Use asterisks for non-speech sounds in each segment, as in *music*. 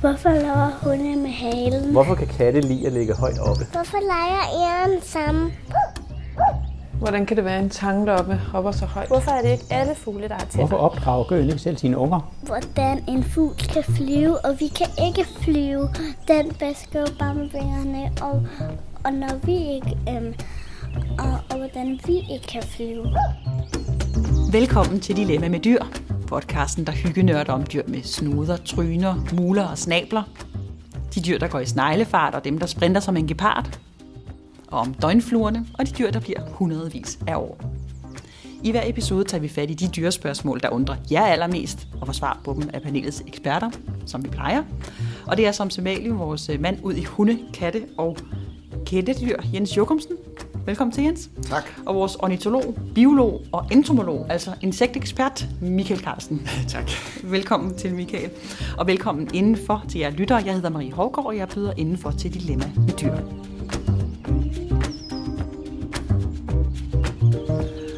Hvorfor laver hunde med halen? Hvorfor kan katte lide at ligge højt oppe? Hvorfor leger æren sammen? Hvordan kan det være, at en tangloppe hopper så højt? Hvorfor er det ikke alle fugle, der har tænder? Hvorfor opdrager gøen ikke selv sine unger? Hvordan en fugl kan flyve, og vi kan ikke flyve. Den basker jo bare med vingerne, og, og når vi ikke... Øhm, og, og hvordan vi ikke kan flyve. Velkommen til Dilemma med dyr, podcasten, der hyggenørder om dyr med snuder, tryner, muler og snabler. De dyr, der går i sneglefart, og dem, der sprinter som en gepard. Og om døgnfluerne, og de dyr, der bliver hundredvis af år. I hver episode tager vi fat i de dyrespørgsmål, der undrer jer allermest, og får svar på dem af panelets eksperter, som vi plejer. Og det er som sædvanligt vores mand ud i hunde, katte og kættedyr, Jens Jokumsen. Velkommen til, Jens. Tak. Og vores ornitolog, biolog og entomolog, altså insektekspert, Michael Carlsen. *laughs* tak. Velkommen til, Michael. Og velkommen indenfor til jer lyttere. Jeg hedder Marie Hovgaard, og jeg byder indenfor til Dilemma med dyr.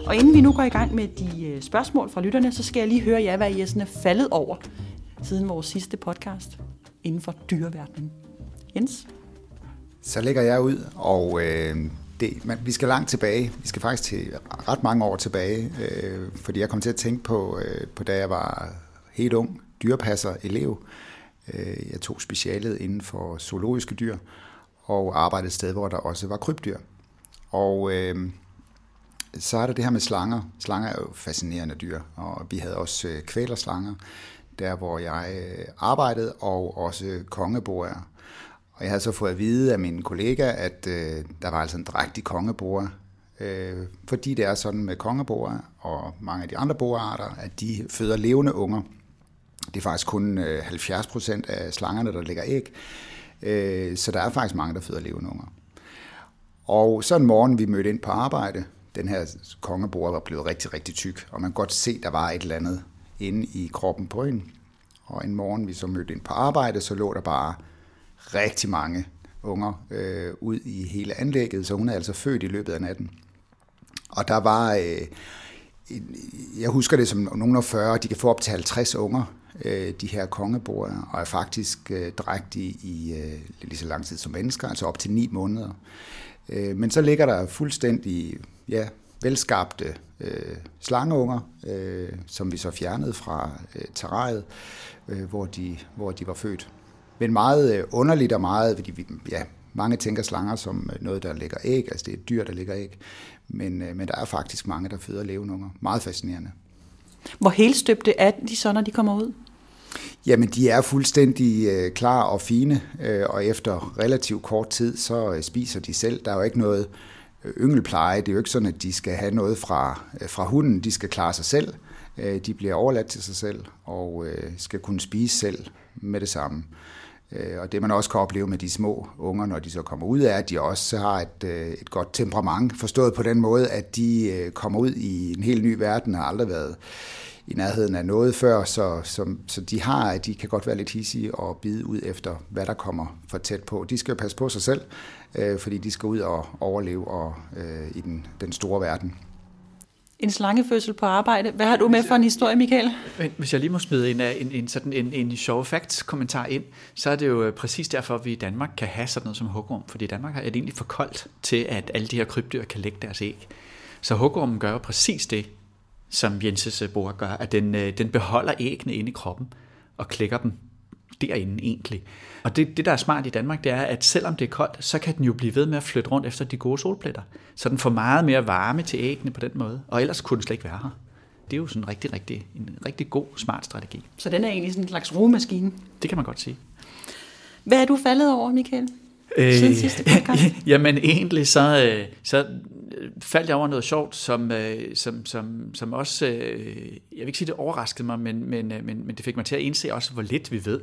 Og inden vi nu går i gang med de spørgsmål fra lytterne, så skal jeg lige høre jer, hvad I er sådan faldet over siden vores sidste podcast inden for dyreverdenen. Jens? Så lægger jeg ud, og øh, det, man, vi skal langt tilbage. Vi skal faktisk til ret mange år tilbage, øh, fordi jeg kom til at tænke på, øh, på da jeg var helt ung, dyrepasser, elev. Øh, jeg tog specialet inden for zoologiske dyr, og arbejdede et sted, hvor der også var krybdyr. Og øh, så er der det her med slanger. Slanger er jo fascinerende dyr, og vi havde også øh, kvælerslanger, der hvor jeg øh, arbejdede, og også kongeboer. Og jeg havde så fået at vide af min kollega, at øh, der var altså en drægtig kongeboer, øh, fordi det er sådan med kongeboer og mange af de andre borarter, at de føder levende unger. Det er faktisk kun øh, 70 procent af slangerne, der lægger æg, øh, så der er faktisk mange, der føder levende unger. Og så en morgen, vi mødte ind på arbejde, den her kongebord var blevet rigtig, rigtig tyk, og man kan godt se, der var et eller andet inde i kroppen på hende. Og en morgen, vi så mødte ind på arbejde, så lå der bare rigtig mange unger øh, ud i hele anlægget, så hun er altså født i løbet af natten. Og der var, øh, jeg husker det som nogen af 40, de kan få op til 50 unger, øh, de her kongeboer, og er faktisk øh, drægtige i øh, lige så lang tid som mennesker, altså op til 9 måneder. Øh, men så ligger der fuldstændig ja, velskabte øh, slangeunger, øh, som vi så fjernede fra øh, terrariet, øh, hvor, de, hvor de var født. Men meget øh, underligt og meget, fordi vi, ja, mange tænker slanger som noget, der lægger æg, altså det er et dyr, der lægger æg, men, øh, men der er faktisk mange, der føder levende unger. Meget fascinerende. Hvor helstøbte er de så, når de kommer ud? Jamen, de er fuldstændig øh, klar og fine, øh, og efter relativt kort tid, så øh, spiser de selv. Der er jo ikke noget yngelpleje. Det er jo ikke sådan, at de skal have noget fra, øh, fra hunden. De skal klare sig selv. Øh, de bliver overladt til sig selv og øh, skal kunne spise selv med det samme. Øh, og det man også kan opleve med de små unger, når de så kommer ud, er, at de også har et, øh, et godt temperament, forstået på den måde, at de øh, kommer ud i en helt ny verden og har aldrig været i nærheden af noget før, så, så, så de har, de kan godt være lidt hissige og bide ud efter, hvad der kommer for tæt på. De skal passe på sig selv, øh, fordi de skal ud og overleve og, øh, i den, den store verden. En slangefødsel på arbejde. Hvad har du med for en historie, Michael? Hvis jeg lige må smide en, en, en, sådan en, en sjov facts-kommentar ind, så er det jo præcis derfor, at vi i Danmark kan have sådan noget som hugorm, fordi Danmark er det egentlig for koldt til, at alle de her krybdyr kan lægge deres æg. Så hugormen gør jo præcis det, som Jenses bor gør, at den, den beholder æggene inde i kroppen og klikker dem derinde egentlig. Og det, det, der er smart i Danmark, det er, at selvom det er koldt, så kan den jo blive ved med at flytte rundt efter de gode solpletter. Så den får meget mere varme til æggene på den måde, og ellers kunne den slet ikke være her. Det er jo sådan en rigtig, rigtig, en rigtig god, smart strategi. Så den er egentlig sådan en slags rugemaskine? Det kan man godt sige. Hvad er du faldet over, Michael? Siden sidste *laughs* podcast? Jamen egentlig så, så faldt jeg over noget sjovt, som, som, som, som også, jeg vil ikke sige, det overraskede mig, men, men, men, men det fik mig til at indse også, hvor lidt vi ved.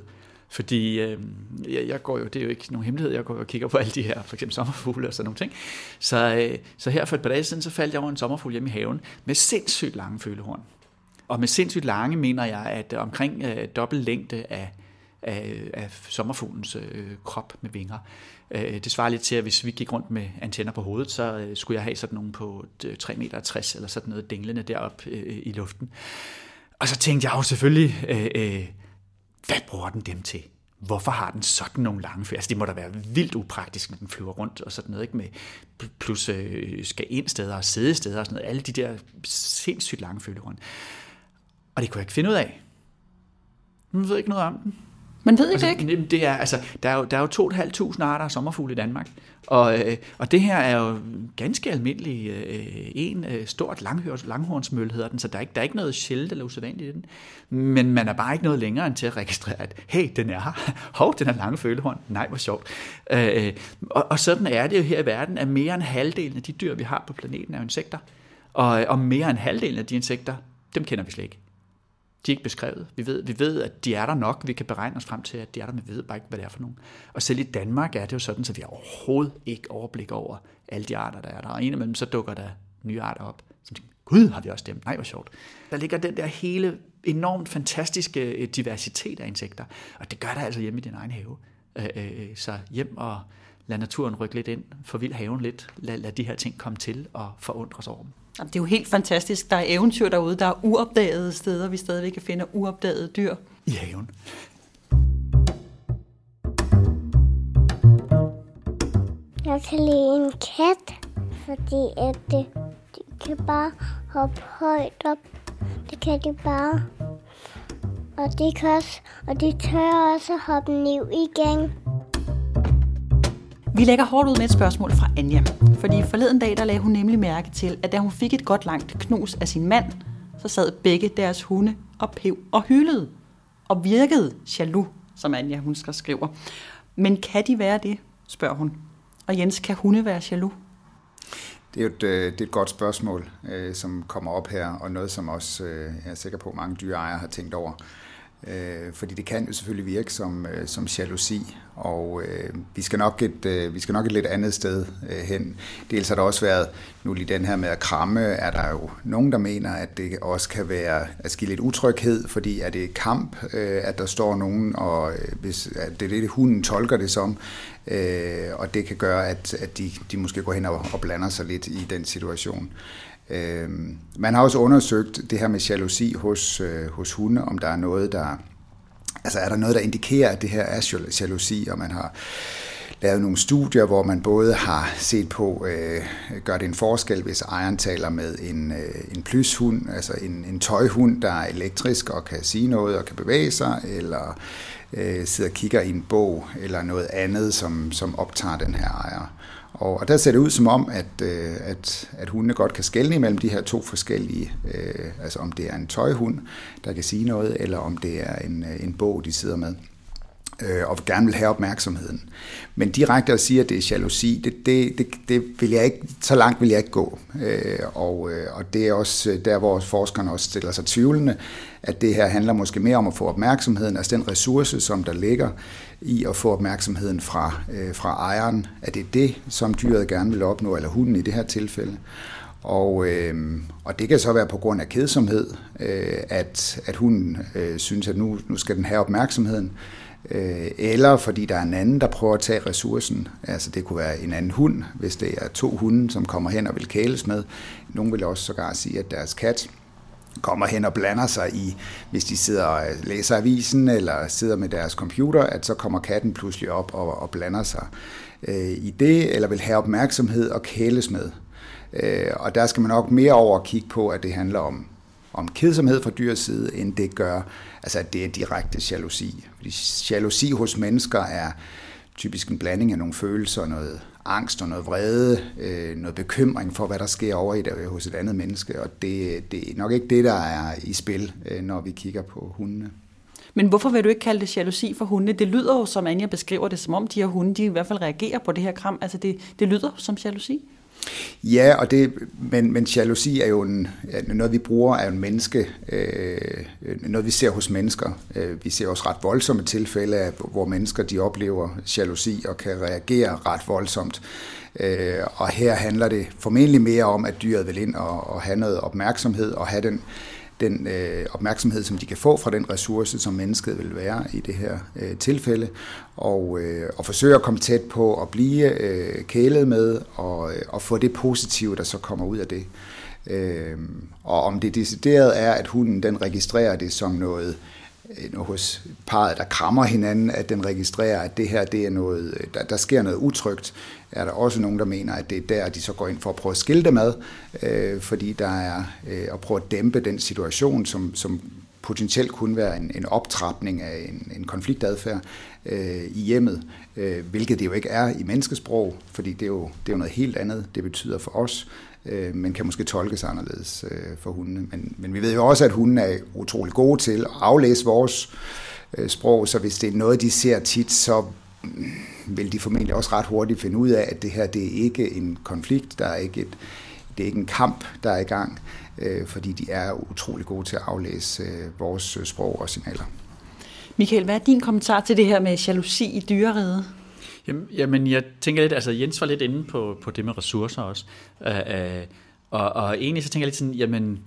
Fordi øh, jeg, jeg går jo, det er jo ikke nogen hemmelighed, jeg går og kigger på alle de her, for eksempel sommerfugle og sådan nogle ting. Så, øh, så her for et par dage siden, så faldt jeg over en sommerfugl hjemme i haven med sindssygt lange følehorn. Og med sindssygt lange mener jeg, at omkring øh, dobbelt længde af, af, af sommerfuglens øh, krop med vinger. Øh, det svarer lidt til, at hvis vi gik rundt med antenner på hovedet, så øh, skulle jeg have sådan nogle på øh, 3,60 meter eller sådan noget dinglende derop øh, i luften. Og så tænkte jeg jo selvfølgelig, øh, øh, hvad bruger den dem til? hvorfor har den sådan nogle lange fødder? Altså det må da være vildt upraktisk, når den flyver rundt og sådan noget, ikke? Med plus øh, skal ind steder og sidde steder og sådan noget. Alle de der sindssygt lange følehorn. Og det kunne jeg ikke finde ud af. Man ved ikke noget om den. Man ved ikke altså, ikke? Det er, altså, der, er jo, der er jo 2.500 arter af sommerfugle i Danmark. Og, øh, og det her er jo ganske almindelig øh, en øh, stort langhørs, langhornsmøl, hedder den, så der er, ikke, der er ikke noget sjældent eller usædvanligt i den. Men man er bare ikke noget længere end til at registrere, at hey, den er her. *laughs* Hov, den er lange følehorn. Nej, hvor sjovt. Øh, og, og sådan er det jo her i verden, at mere end halvdelen af de dyr, vi har på planeten, er insekter. Og, og mere end halvdelen af de insekter, dem kender vi slet ikke. De er ikke beskrevet. Vi ved, vi ved, at de er der nok. Vi kan beregne os frem til, at de er der, men vi ved bare ikke, hvad det er for nogen. Og selv i Danmark er det jo sådan, så vi har overhovedet ikke overblik over alle de arter, der er der. Og en af dem, så dukker der nye arter op. Som tænker, gud, har vi også dem? Nej, hvor sjovt. Der ligger den der hele enormt fantastiske øh, diversitet af insekter. Og det gør der altså hjemme i din egen have. Øh, øh, så hjem og lad naturen rykke lidt ind, forvild haven lidt, lad, lad de her ting komme til og forundres over dem. Det er jo helt fantastisk. Der er eventyr derude, der er uopdagede steder, vi stadigvæk kan finde uopdagede dyr. I haven. Jeg kan lide en kat, fordi at det, de kan bare hoppe højt op. Det kan de bare. Og de, kan også, og de tør også hoppe ned igen. Vi lægger hårdt ud med et spørgsmål fra Anja. Fordi forleden dag, der lagde hun nemlig mærke til, at da hun fik et godt langt knus af sin mand, så sad begge deres hunde og pev og hylede. Og virkede jaloux, som Anja hun skal skriver. Men kan de være det, spørger hun. Og Jens, kan hunde være jaloux? Det er jo et, øh, det er et godt spørgsmål, øh, som kommer op her, og noget, som også øh, jeg er sikker på, mange dyreejere har tænkt over. Øh, fordi det kan jo selvfølgelig virke som, øh, som jalousi, og øh, vi, skal nok et, øh, vi skal nok et lidt andet sted øh, hen. Dels har der også været, nu lige den her med at kramme, er der jo nogen, der mener, at det også kan være at skille lidt utryghed, fordi er det kamp, øh, at der står nogen, og øh, hvis at det er det, hunden tolker det som, øh, og det kan gøre, at, at de, de måske går hen og, og blander sig lidt i den situation. Øh, man har også undersøgt det her med jalousi hos, øh, hos hunde, om der er noget, der altså er der noget, der indikerer, at det her er jalousi, og man har lavet nogle studier, hvor man både har set på, øh, gør det en forskel, hvis ejeren taler med en, øh, en plyshund, altså en, en tøjhund, der er elektrisk og kan sige noget og kan bevæge sig, eller øh, sidder og kigger i en bog, eller noget andet, som, som optager den her ejer. Og, og der ser det ud som om, at, øh, at, at hundene godt kan skelne imellem de her to forskellige, øh, altså om det er en tøjhund, der kan sige noget, eller om det er en, øh, en bog, de sidder med øh, og gerne vil have opmærksomheden. Men direkte at sige, at det er jalousi, det, det, det, det vil jeg ikke, så langt vil jeg ikke gå. Øh, og, øh, og det er også øh, der, hvor forskerne også stiller sig tvivlende, at det her handler måske mere om at få opmærksomheden, altså den ressource, som der ligger i at få opmærksomheden fra, øh, fra ejeren, at det er det, som dyret gerne vil opnå, eller hunden i det her tilfælde. Og, øh, og det kan så være på grund af kedsomhed, øh, at, at hunden øh, synes, at nu, nu skal den have opmærksomheden, øh, eller fordi der er en anden, der prøver at tage ressourcen. Altså det kunne være en anden hund, hvis det er to hunde, som kommer hen og vil kæles med. Nogle vil også sågar sige, at deres kat kommer hen og blander sig i, hvis de sidder og læser avisen eller sidder med deres computer, at så kommer katten pludselig op og, og blander sig øh, i det, eller vil have opmærksomhed og kæles med. Øh, og der skal man nok mere over at kigge på, at det handler om, om kedsomhed fra dyrets side, end det gør, altså at det er direkte jalousi. Fordi jalousi hos mennesker er typisk en blanding af nogle følelser, noget angst og noget vrede, øh, noget bekymring for, hvad der sker over i det, øh, hos et andet menneske, og det, det er nok ikke det, der er i spil, øh, når vi kigger på hundene. Men hvorfor vil du ikke kalde det jalousi for hunde? Det lyder jo, som Anja beskriver det, som om de her hunde, de i hvert fald reagerer på det her kram. Altså det, det lyder som jalousi. Ja, og det, men, men jalousi er jo en, noget, vi bruger, er jo en menneske, øh, noget vi ser hos mennesker. Øh, vi ser også ret voldsomme tilfælde, af, hvor mennesker de oplever jalousi og kan reagere ret voldsomt. Øh, og her handler det formentlig mere om, at dyret vil ind og, og have noget opmærksomhed og have den den øh, opmærksomhed, som de kan få fra den ressource, som mennesket vil være i det her øh, tilfælde, og, øh, og forsøge at komme tæt på at blive øh, kælet med, og, øh, og få det positive, der så kommer ud af det. Øh, og om det decideret er, at hunden den registrerer det som noget øh, Øh, hos parret, der krammer hinanden, at den registrerer, at det her det er noget, øh, der, der sker noget utrygt. Er der også nogen, der mener, at det er der, de så går ind for at prøve at skille det med, øh, fordi der er øh, at prøve at dæmpe den situation, som, som potentielt kunne være en, en optrapning af en, en konfliktadfærd øh, i hjemmet, øh, hvilket det jo ikke er i menneskesprog, fordi det er, jo, det er jo noget helt andet, det betyder for os, øh, men kan måske tolkes anderledes øh, for hundene. Men, men vi ved jo også, at hunden er utrolig gode til at aflæse vores øh, sprog, så hvis det er noget, de ser tit, så mm, vil de formentlig også ret hurtigt finde ud af, at det her det er ikke en konflikt, der er ikke et, det er ikke en kamp, der er i gang, øh, fordi de er utrolig gode til at aflæse øh, vores sprog og signaler. Michael, hvad er din kommentar til det her med jalousi i dyreriget? Jamen, jamen, jeg tænker lidt, altså Jens var lidt inde på, på det med ressourcer også. Uh, uh, og, og egentlig så tænker jeg lidt sådan, jamen,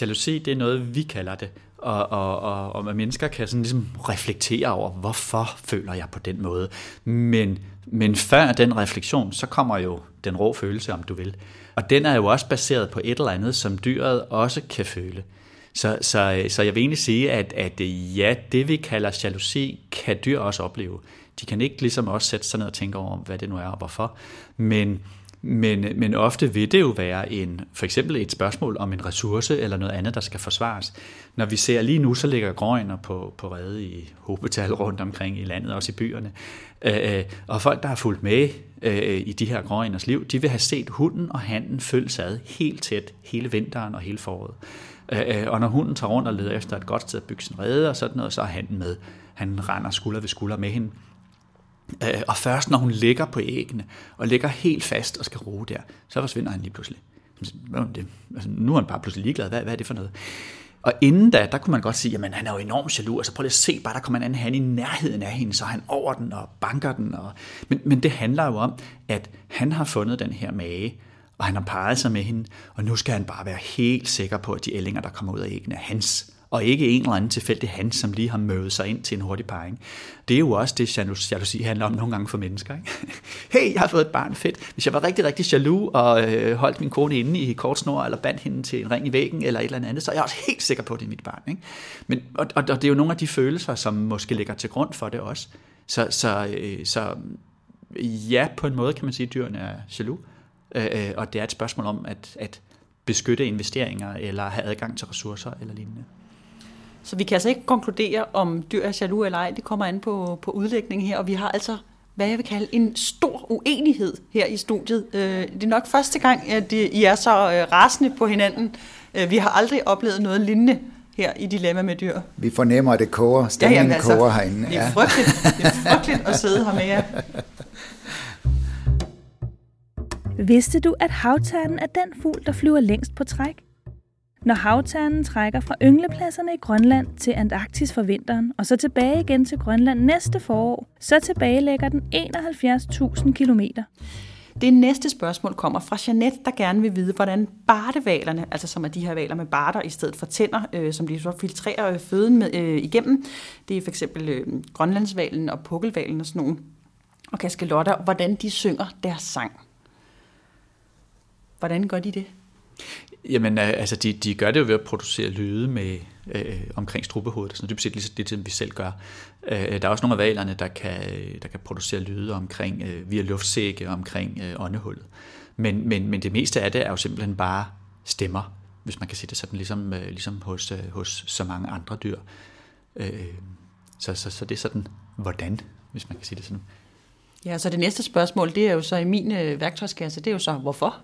jalousi, det er noget, vi kalder det. Og, og, og, og mennesker kan sådan ligesom reflektere over, hvorfor føler jeg på den måde. Men, men før den refleksion, så kommer jo den rå følelse, om du vil. Og den er jo også baseret på et eller andet, som dyret også kan føle. Så, så, så jeg vil egentlig sige, at, at ja, det vi kalder jalousi, kan dyr også opleve. De kan ikke ligesom også sætte sig ned og tænke over, hvad det nu er og hvorfor. Men, men, men ofte vil det jo være en, for eksempel et spørgsmål om en ressource eller noget andet, der skal forsvares. Når vi ser lige nu, så ligger grønner på, på redde i hobetal rundt omkring i landet, også i byerne. Øh, øh og folk, der har fulgt med øh, i de her gråænders liv, de vil have set hunden og handen følges ad helt tæt hele vinteren og hele foråret. Øh, øh, og når hunden tager rundt og leder efter et godt sted at bygge sin rede og sådan noget, så er han med. Han render skulder ved skulder med hende. Øh, og først når hun ligger på æggene, og ligger helt fast og skal roe der, så forsvinder han lige pludselig. Altså, nu er han bare pludselig ligeglad. Hvad, hvad er det for noget? Og inden da, der kunne man godt sige, at han er jo enormt jaloux. Altså prøv lige at se, bare der kommer en anden han i nærheden af hende, så han over den og banker den. Og... Men, men det handler jo om, at han har fundet den her mage, og han har peget sig med hende, og nu skal han bare være helt sikker på, at de ællinger, der kommer ud af æggene, er hans og ikke en eller anden tilfældig han, som lige har mødet sig ind til en hurtig parring. Det er jo også det, jalousi handler om nogle gange for mennesker. Ikke? *laughs* hey, jeg har fået et barn, fedt. Hvis jeg var rigtig, rigtig jaloux og øh, holdt min kone inde i kort snor, eller bandt hende til en ring i væggen, eller et eller andet, så er jeg også helt sikker på, at det er mit barn. Ikke? Men, og, og, og det er jo nogle af de følelser, som måske ligger til grund for det også. Så, så, øh, så ja, på en måde kan man sige, at dyrene er jaloux. Øh, øh, og det er et spørgsmål om at, at beskytte investeringer, eller have adgang til ressourcer, eller lignende. Så vi kan altså ikke konkludere, om dyr er jaloux eller ej. Det kommer an på, på udlægningen her, og vi har altså hvad jeg vil kalde en stor uenighed her i studiet. Øh, det er nok første gang, at I er så øh, rasende på hinanden. Øh, vi har aldrig oplevet noget lignende her i Dilemma med dyr. Vi fornemmer, at det koger. Stemningen ja, altså, koger herinde. Det er frygteligt, det er frygteligt at sidde her med jer. Vidste du, at havternen er den fugl, der flyver længst på træk? Når havternen trækker fra ynglepladserne i Grønland til Antarktis for vinteren, og så tilbage igen til Grønland næste forår, så tilbagelægger den 71.000 km. Det næste spørgsmål kommer fra Jeanette, der gerne vil vide, hvordan bartevalerne, altså som er de her valer med barter i stedet for tænder, øh, som de så filtrerer øh, føden med, øh, igennem. Det er for eksempel øh, grønlandsvalen og pukkelvalen og sådan nogle, og kaskelotter, hvordan de synger deres sang. Hvordan gør de det? Jamen, øh, altså, de, de gør det jo ved at producere lyde med, øh, omkring strubehovedet. Så det er dybest set lige det, som vi selv gør. Øh, der er også nogle af valerne, der kan, øh, der kan producere lyde omkring, øh, via luftsække omkring øh, åndehullet. Men, men, men det meste af det er jo simpelthen bare stemmer, hvis man kan sige det sådan, ligesom, øh, ligesom hos, øh, hos så mange andre dyr. Øh, så, så, så det er sådan, hvordan, hvis man kan sige det sådan. Ja, så det næste spørgsmål, det er jo så i min øh, værktøjskasse, det er jo så, hvorfor?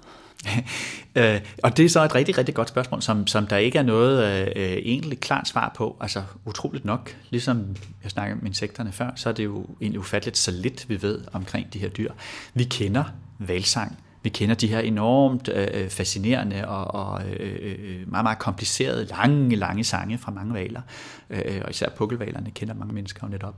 *laughs* øh, og det er så et rigtig, rigtig godt spørgsmål, som, som der ikke er noget øh, egentlig klart svar på. Altså utroligt nok, ligesom jeg snakkede om insekterne før, så er det jo egentlig ufatteligt så lidt, vi ved omkring de her dyr. Vi kender valsang, vi kender de her enormt øh, øh fascinerende og, og øh, øh, øh meget, meget komplicerede, lange, lange sange fra mange valer. Øh, øh, og især pukkelvalerne kender mange mennesker jo netop.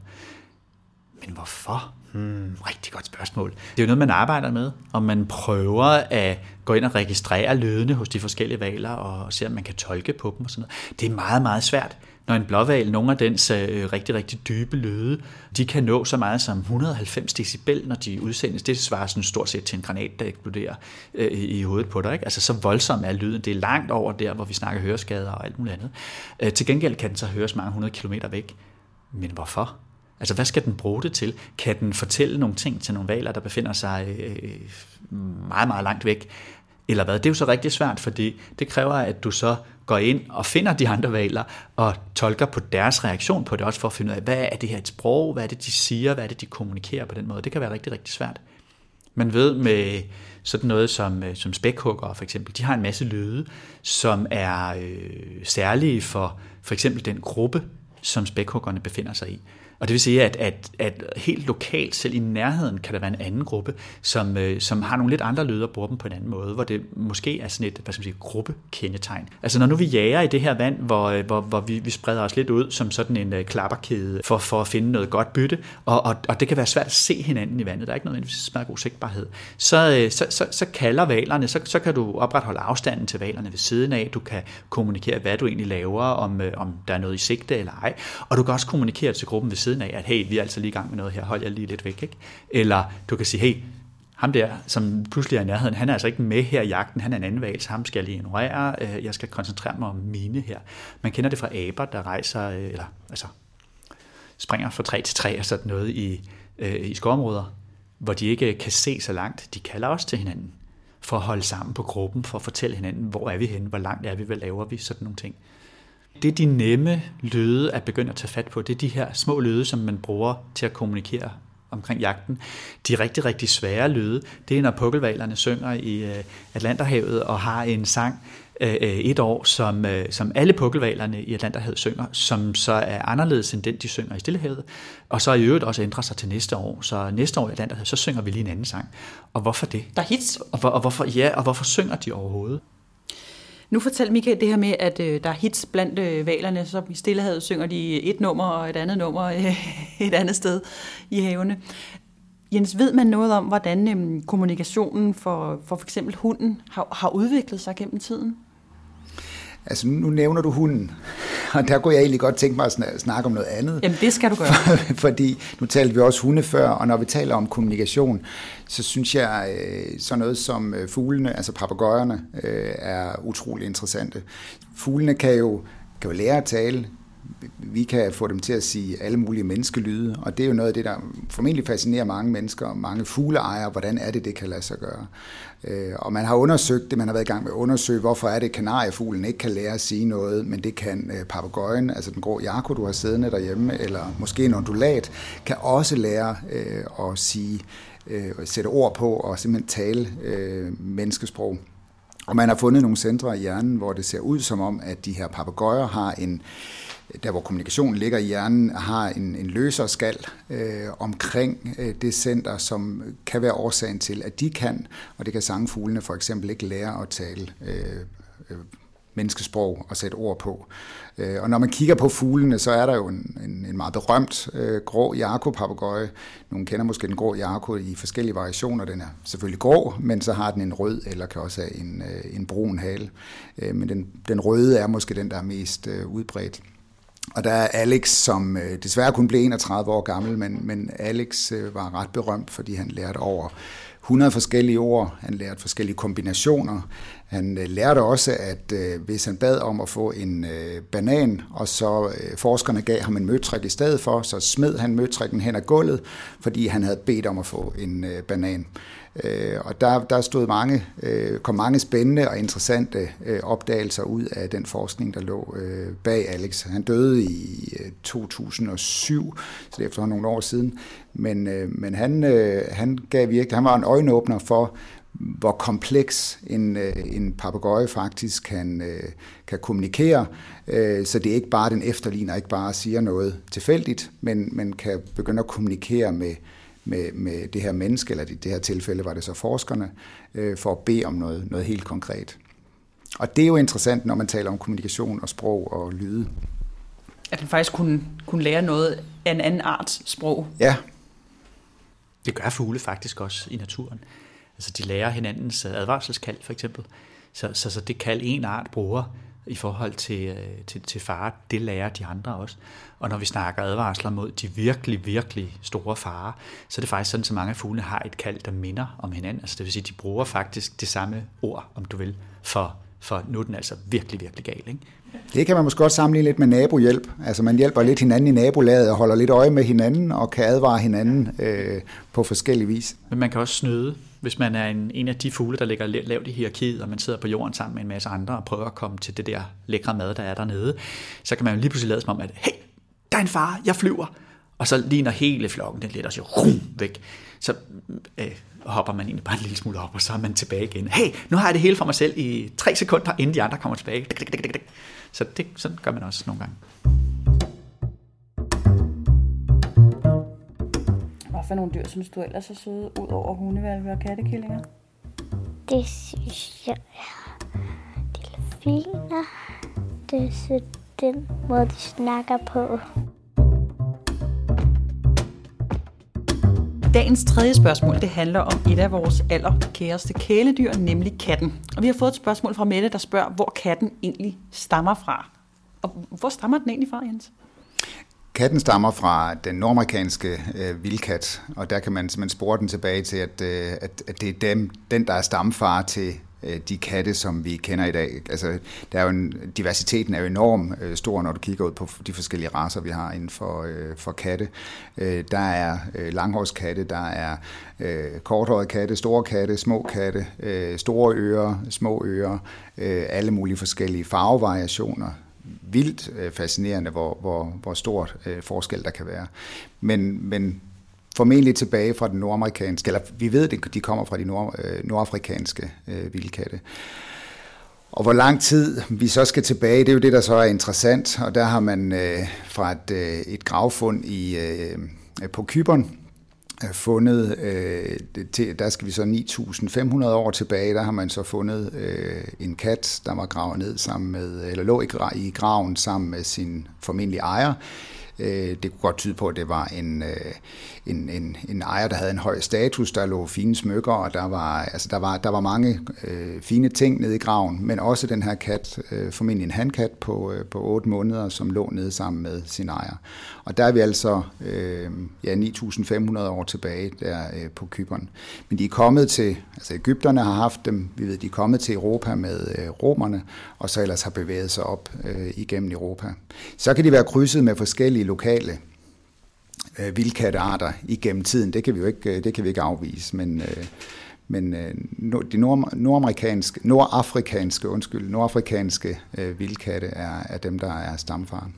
Men hvorfor? Hmm, rigtig godt spørgsmål. Det er jo noget, man arbejder med, og man prøver at gå ind og registrere lydene hos de forskellige valer, og se, om man kan tolke på dem og sådan noget. Det er meget, meget svært. Når en blåval, nogle af dens øh, rigtig, rigtig dybe lyde, de kan nå så meget som 190 decibel, når de udsendes. Det svarer sådan stort set til en granat, der eksploderer øh, i hovedet på dig. Ikke? Altså så voldsom er lyden. Det er langt over der, hvor vi snakker høreskader og alt muligt andet. Øh, til gengæld kan den så høres mange hundrede kilometer væk. Men hvorfor? Altså, hvad skal den bruge det til? Kan den fortælle nogle ting til nogle valer, der befinder sig øh, meget, meget langt væk? Eller hvad? Det er jo så rigtig svært, fordi det kræver, at du så går ind og finder de andre valer og tolker på deres reaktion på det, også for at finde ud af, hvad er det her et sprog, hvad er det, de siger, hvad er det, de kommunikerer på den måde. Det kan være rigtig, rigtig svært. Man ved med sådan noget som, øh, som spækhugger for eksempel, de har en masse lyde, som er øh, særlige for for eksempel den gruppe, som spækhuggerne befinder sig i. Og det vil sige, at, at, at helt lokalt, selv i nærheden, kan der være en anden gruppe, som, øh, som har nogle lidt andre lyde og bruger dem på en anden måde, hvor det måske er sådan et hvad skal man sige, gruppekendetegn. Altså når nu vi jager i det her vand, hvor, øh, hvor, hvor vi, vi spreder os lidt ud som sådan en uh, klapperkæde for, for at finde noget godt bytte, og, og, og det kan være svært at se hinanden i vandet, der er ikke nødvendigvis meget god sigtbarhed, så, øh, så, så, så kalder valerne, så, så kan du opretholde afstanden til valerne ved siden af, du kan kommunikere, hvad du egentlig laver, om, øh, om der er noget i sigte eller ej, og du kan også kommunikere til gruppen ved siden af, at hey, vi er altså lige i gang med noget her, hold jer lige lidt væk. Ikke? Eller du kan sige, hey, ham der, som pludselig er i nærheden, han er altså ikke med her i jagten, han er en anden valg, så ham skal jeg lige ignorere, øh, jeg skal koncentrere mig om mine her. Man kender det fra aber, der rejser, øh, eller altså springer fra træ til træ og sådan noget i, øh, i skovområder, hvor de ikke kan se så langt. De kalder også til hinanden for at holde sammen på gruppen, for at fortælle hinanden, hvor er vi henne, hvor langt er vi, hvad laver vi, sådan nogle ting. Det er de nemme lyde at begynde at tage fat på. Det er de her små lyde, som man bruger til at kommunikere omkring jagten. De rigtig, rigtig svære lyde, det er når pukkelvalerne synger i øh, Atlanterhavet og har en sang øh, øh, et år, som, som alle pukkelvalerne i Atlanterhavet synger, som så er anderledes end den, de synger i Stillehavet, og så i øvrigt også ændrer sig til næste år. Så næste år i Atlanterhavet, så synger vi lige en anden sang. Og hvorfor det? Der er hits. Og, hvor, og hvorfor, ja, og hvorfor synger de overhovedet? Nu fortalte Michael det her med, at øh, der er hits blandt øh, valerne, så i Stillehavet synger de et nummer og et andet nummer øh, *laughs* et andet sted i havene. Jens, ved man noget om, hvordan øh, kommunikationen for, for for eksempel hunden har, har udviklet sig gennem tiden? Altså, nu nævner du hunden, *laughs* og der kunne jeg egentlig godt tænke mig at snakke om noget andet. Jamen, det skal du gøre. *laughs* Fordi nu talte vi også hunde før, og når vi taler om kommunikation, så synes jeg, øh, sådan noget som øh, fuglene, altså papegøjerne, øh, er utrolig interessante. Fuglene kan jo, kan jo lære at tale, vi kan få dem til at sige alle mulige menneskelyde, og det er jo noget af det, der formentlig fascinerer mange mennesker, og mange fugleejere, hvordan er det, det kan lade sig gøre. Øh, og man har undersøgt det, man har været i gang med at undersøge, hvorfor er det, kanariefuglen ikke kan lære at sige noget, men det kan øh, papegøjen, altså den grå jako, du har siddende derhjemme, eller måske en ondulat, kan også lære øh, at sige, sætte ord på og simpelthen tale menneskesprog. Og man har fundet nogle centre i hjernen, hvor det ser ud som om, at de her papegøjer har en, der hvor kommunikationen ligger i hjernen, har en, en løserskal øh, omkring øh, det center, som kan være årsagen til, at de kan, og det kan sangfuglene for eksempel ikke lære at tale øh, øh, menneskesprog og sætte ord på. Øh, og når man kigger på fuglene, så er der jo en, en, en meget berømt øh, grå jarko-papegøje. Nogle kender måske den grå jarko i forskellige variationer. Den er selvfølgelig grå, men så har den en rød, eller kan også have en, øh, en brun hale. Øh, men den, den røde er måske den, der er mest øh, udbredt. Og der er Alex, som øh, desværre kun blev 31 år gammel, men, men Alex øh, var ret berømt, fordi han lærte over 100 forskellige ord, han lærte forskellige kombinationer. Han øh, lærte også, at øh, hvis han bad om at få en øh, banan, og så forskerne gav ham en møtrik i stedet for, så smed han møtrikken hen ad gulvet, fordi han havde bedt om at få en banan. Og der, der stod mange, kom mange spændende og interessante opdagelser ud af den forskning, der lå bag Alex. Han døde i 2007, så det er efterhånden nogle år siden. Men, men han, han gav virkelig, han var en øjenåbner for, hvor kompleks en, øh, en papegøje faktisk kan, øh, kan kommunikere, øh, så det er ikke bare den efterligner, ikke bare siger noget tilfældigt, men, men kan begynde at kommunikere med, med, med det her menneske, eller i det her tilfælde var det så forskerne, for at bede om noget, noget helt konkret. Og det er jo interessant, når man taler om kommunikation og sprog og lyde. At han faktisk kunne, kunne lære noget af en anden arts sprog. Ja, Det gør fugle faktisk også i naturen. Altså de lærer hinandens advarselskald for eksempel. Så, så, så det kald en art bruger i forhold til, øh, til, til fare, det lærer de andre også. Og når vi snakker advarsler mod de virkelig, virkelig store farer, så er det faktisk sådan, at mange af fuglene har et kald, der minder om hinanden. Altså det vil sige, de bruger faktisk det samme ord, om du vil, for, for nu er den altså virkelig, virkelig gal. Ikke? Det kan man måske godt sammenligne lidt med nabohjælp. Altså man hjælper lidt hinanden i nabolaget og holder lidt øje med hinanden og kan advare hinanden øh, på forskellige vis. Men man kan også snyde, hvis man er en, en af de fugle, der ligger lavt i hierarkiet, og man sidder på jorden sammen med en masse andre og prøver at komme til det der lækre mad, der er dernede, så kan man jo lige pludselig lade som om, at hey, der er en far, jeg flyver. Og så ligner hele flokken den lidt og siger rum væk, så øh, hopper man egentlig bare en lille smule op, og så er man tilbage igen. Hey, nu har jeg det hele for mig selv i tre sekunder, inden de andre kommer tilbage. Så det, sådan gør man også nogle gange. For nogle dyr synes du ellers er søde, ud over hundevalve og kattekillinger? Det synes jeg er delfiner. Det er den måde, de snakker på. Dagens tredje spørgsmål det handler om et af vores allerkæreste kæledyr, nemlig katten. Og vi har fået et spørgsmål fra Mette, der spørger, hvor katten egentlig stammer fra. Og hvor stammer den egentlig fra, Jens? Katten stammer fra den nordamerikanske øh, vildkat, og der kan man simpelthen spore den tilbage til, at, øh, at, at det er dem, den, der er stamfar til Øh, de katte, som vi kender i dag. Altså, der er jo en, diversiteten er jo enorm øh, stor, når du kigger ud på de forskellige raser, vi har inden for, øh, for katte. Øh, der er øh, langhårskatte, der er øh, korthårede katte, store katte, små katte, øh, store ører, små ører, øh, alle mulige forskellige farvevariationer vildt øh, fascinerende, hvor, hvor, hvor stort øh, forskel der kan være. Men, men formentlig tilbage fra den nordamerikanske, eller vi ved, at de kommer fra de nord, øh, nordafrikanske øh, vildkatte. Og hvor lang tid vi så skal tilbage, det er jo det, der så er interessant. Og der har man øh, fra et, øh, et gravfund i, øh, på Kyberen Øh, fundet, øh, til, der skal vi så 9.500 år tilbage, der har man så fundet øh, en kat, der var gravet ned sammen med, eller lå i, i graven sammen med sin formindelige ejer. Øh, det kunne godt tyde på, at det var en, øh, en, en, en ejer, der havde en høj status, der lå fine smykker, og der var, altså der var, der var mange øh, fine ting nede i graven, men også den her kat, øh, formentlig en handkat på, øh, på 8 måneder, som lå nede sammen med sin ejer. Og der er vi altså øh, ja, 9.500 år tilbage der øh, på Kyberen. Men de er kommet til, altså Ægypterne har haft dem, vi ved, de er kommet til Europa med øh, romerne, og så ellers har bevæget sig op øh, igennem Europa. Så kan de være krydset med forskellige lokale øh, vildkattearter igennem tiden. Det kan vi jo ikke, øh, det kan vi ikke afvise, men, øh, men øh, de nord, nordamerikanske, nordafrikanske, undskyld, nordafrikanske øh, vildkatte er, er dem, der er stamfaren.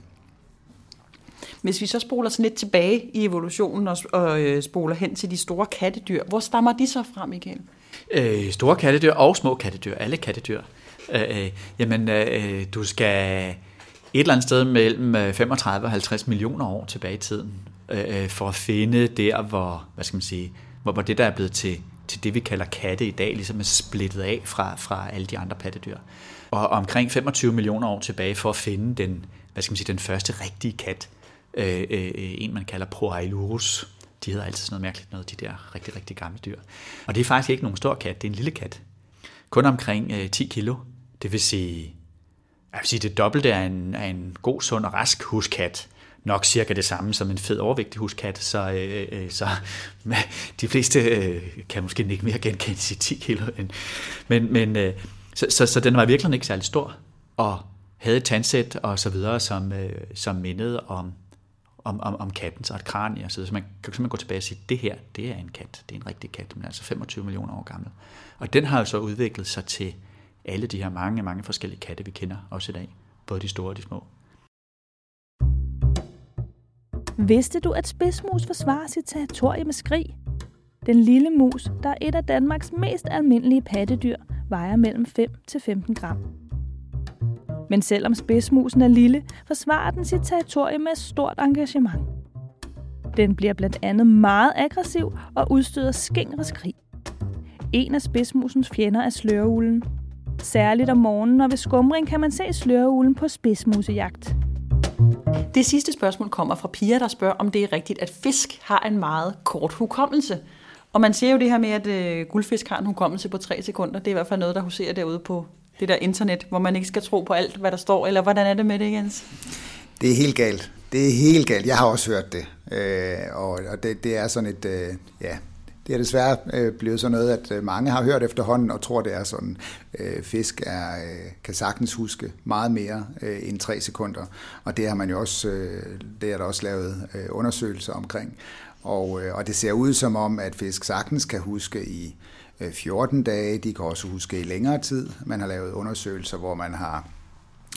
Hvis vi så spoler sådan lidt tilbage i evolutionen og, og øh, spoler hen til de store kattedyr, hvor stammer de så fra, Michael? Øh, store kattedyr og små kattedyr, alle kattedyr. Øh, øh, jamen, øh, du skal et eller andet sted mellem øh, 35 og 50 millioner år tilbage i tiden, øh, øh, for at finde der, hvor, hvad skal man sige, hvor, hvor det der er blevet til, til det, vi kalder katte i dag, ligesom er splittet af fra, fra alle de andre pattedyr. Og omkring 25 millioner år tilbage for at finde den, hvad skal man sige, den første rigtige kat, øh, øh, en man kalder Proailurus. De hedder altid sådan noget mærkeligt noget, de der rigtig, rigtig gamle dyr. Og det er faktisk ikke nogen stor kat, det er en lille kat. Kun omkring øh, 10 kilo. Det vil sige jeg vil sige, det dobbelte af en, af en god, sund og rask huskat. Nok cirka det samme som en fed overvægtig huskat, så, øh, øh, så *laughs* de fleste øh, kan måske ikke mere genkende sit 10 kilo. End, Men, men øh, så, så, så den var virkelig ikke særlig stor, og havde et tandsæt og så videre, som, øh, som mindede om, om, om, om katten, så et kranie. Så man kan simpelthen gå tilbage og sige, det her, det er en kat, det er en rigtig kat, men altså 25 millioner år gammel. Og den har jo så udviklet sig til alle de her mange, mange forskellige katte, vi kender også i dag. Både de store og de små. Vidste du, at spidsmus forsvarer sit territorie med skrig? Den lille mus, der er et af Danmarks mest almindelige pattedyr, vejer mellem 5 til 15 gram. Men selvom spidsmusen er lille, forsvarer den sit territorie med stort engagement. Den bliver blandt andet meget aggressiv og udstøder skængre skrig. En af spidsmusens fjender er sløreulen, Særligt om morgenen og ved skumring kan man se sløreulen på spidsmusejagt. Det sidste spørgsmål kommer fra Pia, der spørger, om det er rigtigt, at fisk har en meget kort hukommelse. Og man ser jo det her med, at øh, guldfisk har en hukommelse på tre sekunder. Det er i hvert fald noget, der huserer derude på det der internet, hvor man ikke skal tro på alt, hvad der står. Eller hvordan er det med det, Jens? Det er helt galt. Det er helt galt. Jeg har også hørt det. Øh, og og det, det er sådan et, øh, ja, det er desværre øh, blevet sådan noget, at øh, mange har hørt efterhånden og tror, det er sådan. Øh, fisk er, øh, kan sagtens huske meget mere øh, end tre sekunder. Og det har man jo også, øh, det er der også lavet øh, undersøgelser omkring. Og, øh, og det ser ud som om, at fisk sagtens kan huske i øh, 14 dage. De kan også huske i længere tid. Man har lavet undersøgelser, hvor man har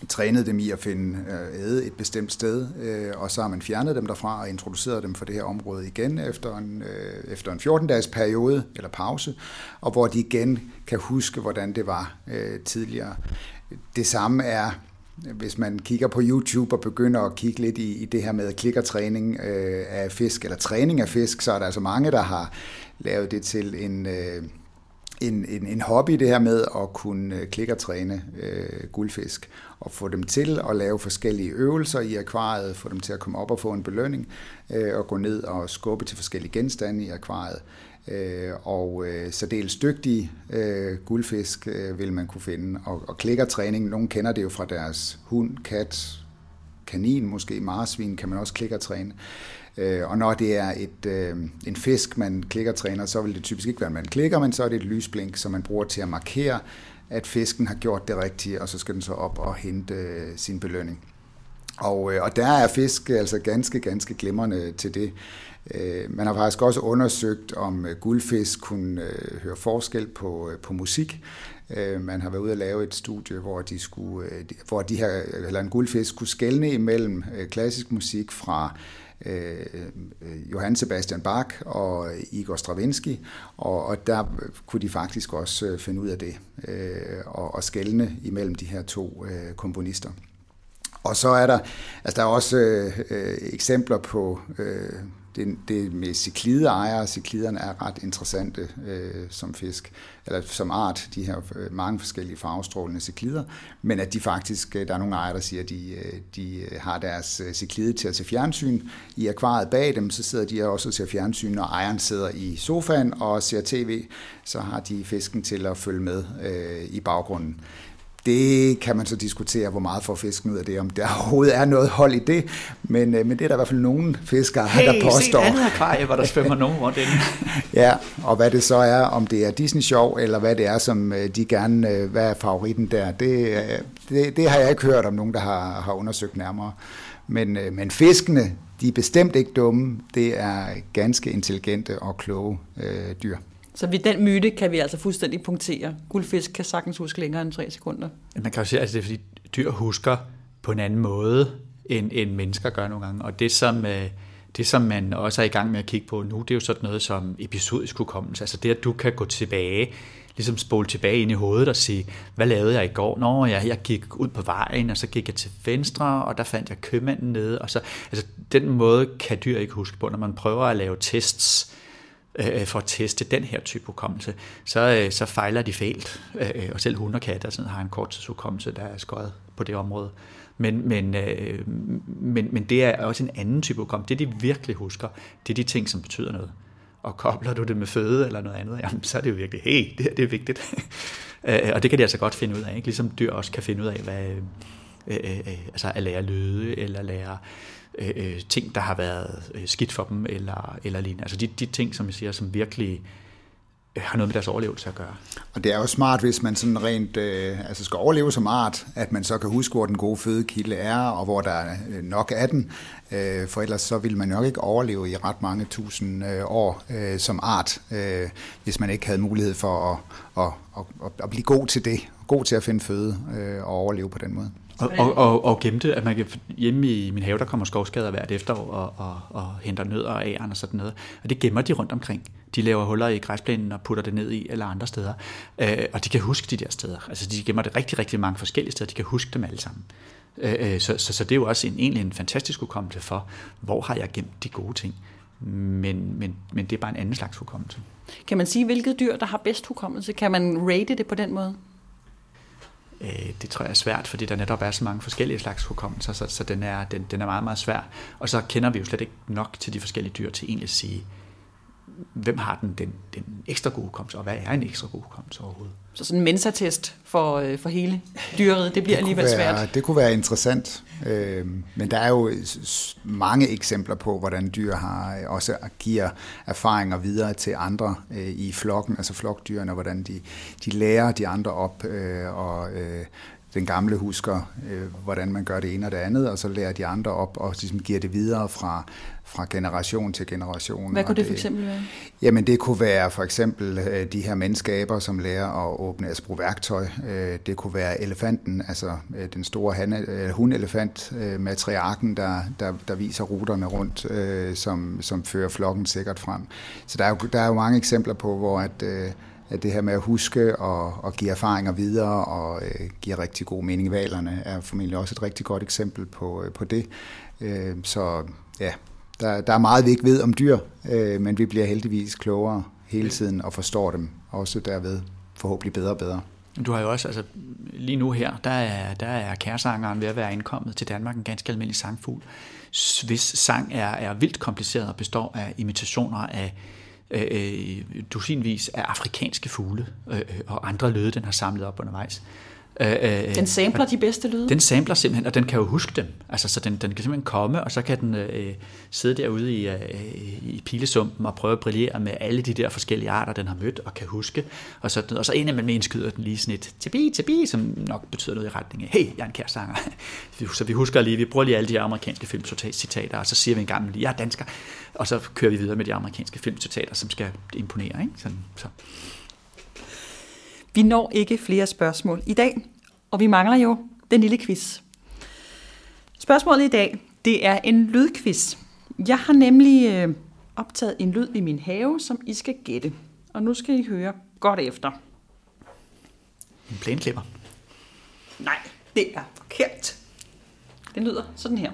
trænet dem i at finde øh, æde et bestemt sted, øh, og så har man fjernet dem derfra og introduceret dem for det her område igen efter en, øh, efter en 14-dages periode eller pause, og hvor de igen kan huske, hvordan det var øh, tidligere. Det samme er hvis man kigger på YouTube og begynder at kigge lidt i, i det her med klikkertræning øh, af fisk, eller træning af fisk, så er der altså mange, der har lavet det til en, øh, en, en, en hobby, det her med at kunne øh, klikkertræne øh, guldfisk, og få dem til at lave forskellige øvelser i akvariet, få dem til at komme op og få en belønning, øh, og gå ned og skubbe til forskellige genstande i akvariet. Øh, og øh, særdeles dygtige øh, guldfisk øh, vil man kunne finde. Og, og klikkertræning, nogen kender det jo fra deres hund, kat, kanin, måske marsvin, kan man også klikkertræne. Øh, Øh, og når det er et, øh, en fisk, man klikker træner, så vil det typisk ikke være, at man klikker, men så er det et lysblink, som man bruger til at markere, at fisken har gjort det rigtige, og så skal den så op og hente øh, sin belønning. Og, øh, og der er fisk altså ganske, ganske glimrende til det. Øh, man har faktisk også undersøgt, om øh, guldfisk kunne øh, høre forskel på, øh, på musik. Øh, man har været ude at lave et studie, hvor de skulle, øh, hvor de her, eller en guldfisk kunne skelne imellem øh, klassisk musik fra Øh, øh, Johann Sebastian Bach og Igor Stravinsky, og, og der kunne de faktisk også øh, finde ud af det, øh, og, og skælne imellem de her to øh, komponister. Og så er der, altså der er også øh, øh, eksempler på øh, det, det med ciklideejere. Cikliderne er ret interessante øh, som fisk, eller som art, de her øh, mange forskellige farvestrålende ciklider, men at de faktisk, øh, der er nogle ejere, der siger, at de, øh, de har deres ciklide til at se fjernsyn i akvariet bag dem, så sidder de også og ser fjernsyn, når ejeren sidder i sofaen og ser tv, så har de fisken til at følge med øh, i baggrunden. Det kan man så diskutere, hvor meget får fisken ud af det, om der overhovedet er noget hold i det, men, øh, men det er der i hvert fald nogen fiskere, hey, der påstår. Hey, se et andet akvarie, hvor der svømmer nogen rundt inde. *laughs* ja, og hvad det så er, om det er Disney-show, eller hvad det er, som øh, de gerne, øh, hvad er favoritten der, det, det, det har jeg ikke hørt om nogen, der har, har undersøgt nærmere. Men, men fiskene, de er bestemt ikke dumme, det er ganske intelligente og kloge øh, dyr. Så ved den myte kan vi altså fuldstændig punktere. Guldfisk kan sagtens huske længere end 3 sekunder. Man kan jo sige, at altså, det er fordi dyr husker på en anden måde, end, end mennesker gør nogle gange. Og det som, øh, det, som man også er i gang med at kigge på nu, det er jo sådan noget som episodisk hukommelse. Altså det, at du kan gå tilbage, ligesom spole tilbage ind i hovedet og sige, hvad lavede jeg i går? Nå, jeg, jeg gik ud på vejen, og så gik jeg til venstre, og der fandt jeg købmanden nede. Og så, altså, den måde kan dyr ikke huske på, når man prøver at lave tests, øh, Øh, øh, for at teste den her type hukommelse, så, øh, så fejler de fælt. Øh, øh og selv hunde og katte sådan, har en korttidshukommelse, der er skøjet på det område. Men, men, øh, men, men det er også en anden type hukommelse. Det, de virkelig husker, det er de ting, som betyder noget. Og kobler du det med føde eller noget andet, jamen, så er det jo virkelig, hey, det, det er vigtigt. *laughs* øh, og det kan de altså godt finde ud af, ikke? ligesom dyr også kan finde ud af, hvad, øh, øh, øh, altså at lære lyde, eller lære Øh, øh, ting, der har været øh, skidt for dem, eller, eller lignende. Altså de, de ting, som jeg siger, som virkelig øh, har noget med deres overlevelse at gøre. Og det er jo smart, hvis man sådan rent øh, altså skal overleve som art, at man så kan huske, hvor den gode fødekilde er, og hvor der øh, er nok af den. Øh, for ellers så vil man nok ikke overleve i ret mange tusind øh, år øh, som art, øh, hvis man ikke havde mulighed for at, at, at, at blive god til det, god til at finde føde øh, og overleve på den måde. Og, og, og, og gemte, at man kan, hjemme i min have, der kommer skovskader hvert efterår og, og, og henter nødder og æren og sådan noget. Og det gemmer de rundt omkring. De laver huller i græsplænen og putter det ned i eller andre steder. Øh, og de kan huske de der steder. Altså de gemmer det rigtig, rigtig mange forskellige steder. De kan huske dem alle sammen. Øh, øh så, så, så det er jo også en, egentlig en fantastisk hukommelse for, hvor har jeg gemt de gode ting. Men, men, men det er bare en anden slags hukommelse. Kan man sige, hvilket dyr, der har bedst hukommelse? Kan man rate det på den måde? Øh, det tror jeg er svært, fordi der netop er så mange forskellige slags hukommelser, så, så den, er, den, den er meget, meget svær. Og så kender vi jo slet ikke nok til de forskellige dyr til egentlig at sige, hvem har den, den, den ekstra gode hukommelse, og hvad er en ekstra god hukommelse overhovedet? Så sådan en mensatest for, øh, for hele dyret, det bliver det alligevel være, svært. Det kunne være interessant, øh, men der er jo mange eksempler på, hvordan dyr har øh, også giver erfaringer videre til andre øh, i flokken, altså flokdyrene, hvordan de, de lærer de andre op, øh, og øh, den gamle husker, øh, hvordan man gør det ene og det andet, og så lærer de andre op og ligesom giver det videre fra, fra generation til generation. Hvad kunne og det for eksempel være? Jamen det kunne være for eksempel øh, de her menneskaber, som lærer at åbne, altså bruge værktøj. Øh, det kunne være elefanten, altså øh, den store hane, hundelefant med triarken, der, der, der viser ruterne rundt, som, som fører flokken sikkert frem. Så der er jo, der er jo mange eksempler på, hvor at, at det her med at huske og, og give erfaringer videre og øh, give rigtig god mening. Valerne er formentlig også et rigtig godt eksempel på, øh, på det. Øh, så ja, der, der er meget, vi ikke ved om dyr, øh, men vi bliver heldigvis klogere hele tiden og forstår dem også derved forhåbentlig bedre og bedre. Du har jo også, altså lige nu her, der er, der er kæresangeren ved at være indkommet til Danmark, en ganske almindelig sangfugl, hvis sang er, er vildt kompliceret og består af imitationer af Øh, øh, dusinvis af afrikanske fugle øh, øh og andre lyde, den har samlet op undervejs. Øh, øh, den sampler de bedste lyde? Den sampler simpelthen, og den kan jo huske dem. Altså, så den, den kan simpelthen komme, og så kan den øh, sidde derude i, øh, i pilesumpen og prøve at brillere med alle de der forskellige arter, den har mødt og kan huske. Og så, og så indimellem indskyder den lige sådan et tabi, tabi, som nok betyder noget i retning af, hey, jeg er en kærestanger. *laughs* så vi husker lige, vi bruger lige alle de amerikanske filmcitater, og så siger vi en gang lige, jeg er dansker. Og så kører vi videre med de amerikanske filmcitater, som skal imponere. Ikke? Sådan, så. Vi når ikke flere spørgsmål i dag, og vi mangler jo den lille quiz. Spørgsmålet i dag, det er en lydquiz. Jeg har nemlig øh, optaget en lyd i min have, som I skal gætte. Og nu skal I høre godt efter. En plæneklipper? Nej, det er forkert. Den lyder sådan her.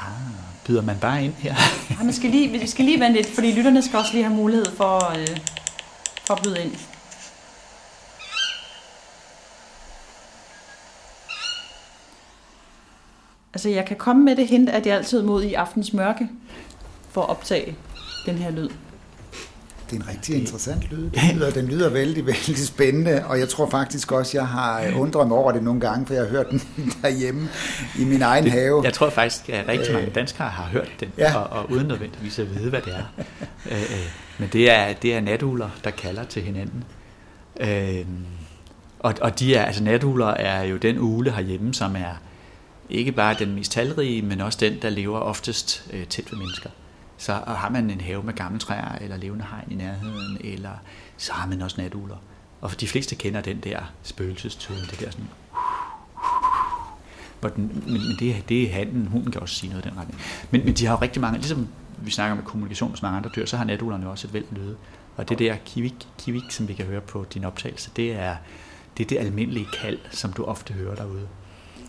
Ah byder man bare ind her? ja, man skal lige, vi skal lige vente lidt, fordi lytterne skal også lige have mulighed for, øh, for at byde ind. Altså, jeg kan komme med det hint, at jeg altid mod i aftens mørke for at optage den her lyd. Det er en rigtig interessant lyd. Den lyder, den lyder vældig, *laughs* vældig spændende, og jeg tror faktisk også, jeg har undret mig over det nogle gange, for jeg har hørt den *laughs* derhjemme i min egen det, have. Jeg tror faktisk, at rigtig mange øh, danskere har hørt den, ja. og, og uden nødvendigvis at vide, hvad det er. Øh, øh, men det er, det er natugler, der kalder til hinanden. og, og de er, altså natugler er jo den ugle herhjemme, som er ikke bare den mest talrige, men også den, der lever oftest tæt ved mennesker så har man en have med gamle træer eller levende hegn i nærheden, eller så har man også natugler. Og de fleste kender den der spøgelsestone, det der sådan... Men, men det, det er handen, hunden kan også sige noget i den retning. Men, men de har jo rigtig mange, ligesom vi snakker med kommunikation med mange andre dyr, så har natuglerne jo også et væld lyde. Og det der kivik, kivik, som vi kan høre på din optagelse, det er det, er det almindelige kald, som du ofte hører derude.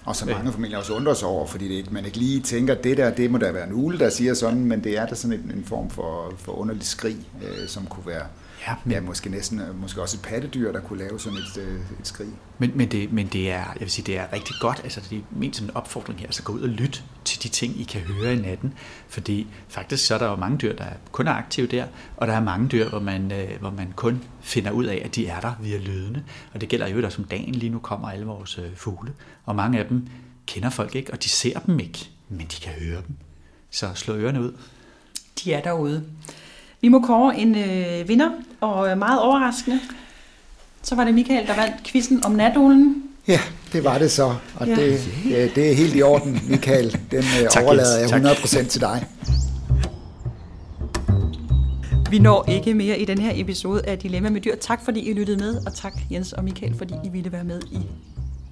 Og så mange familier også undrer sig over, fordi det, man ikke lige tænker, det der, det må da være en ule, der siger sådan, men det er da sådan en, en form for, for underlig skrig, øh, som kunne være ja, ja, måske næsten måske også et pattedyr, der kunne lave sådan et, øh, et skrig. Men, men, det, men det er, jeg vil sige, det er rigtig godt, altså det er ment som en opfordring her, så gå ud og lyt til de ting, I kan høre i natten, fordi faktisk så er der jo mange dyr, der kun er aktive der, og der er mange dyr, hvor man, øh, hvor man kun finder ud af, at de er der via lydene, og det gælder jo også om dagen, lige nu kommer alle vores øh, fugle, og mange af dem kender folk ikke, og de ser dem ikke, men de kan høre dem. Så slå ørerne ud. De er derude. Vi må kåre en øh, vinder, og øh, meget overraskende, så var det Michael, der vandt quizzen om natulen. Ja, det var det så, og ja. det, ja, det er helt i orden, Michael. Den øh, *laughs* tak, overlader jeg 100% til dig. Vi når ikke mere i den her episode af Dilemma med dyr. Tak fordi I lyttede med, og tak Jens og Michael, fordi I ville være med i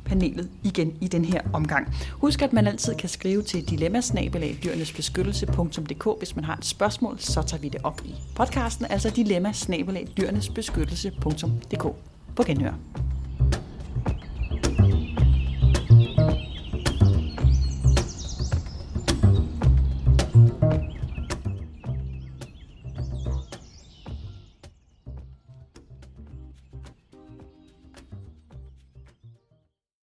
panelet igen i den her omgang. Husk, at man altid kan skrive til dilemmasnabelag.dyrenesbeskyttelse.dk Hvis man har et spørgsmål, så tager vi det op i podcasten, altså dilemmasnabelag.dyrenesbeskyttelse.dk På genhør.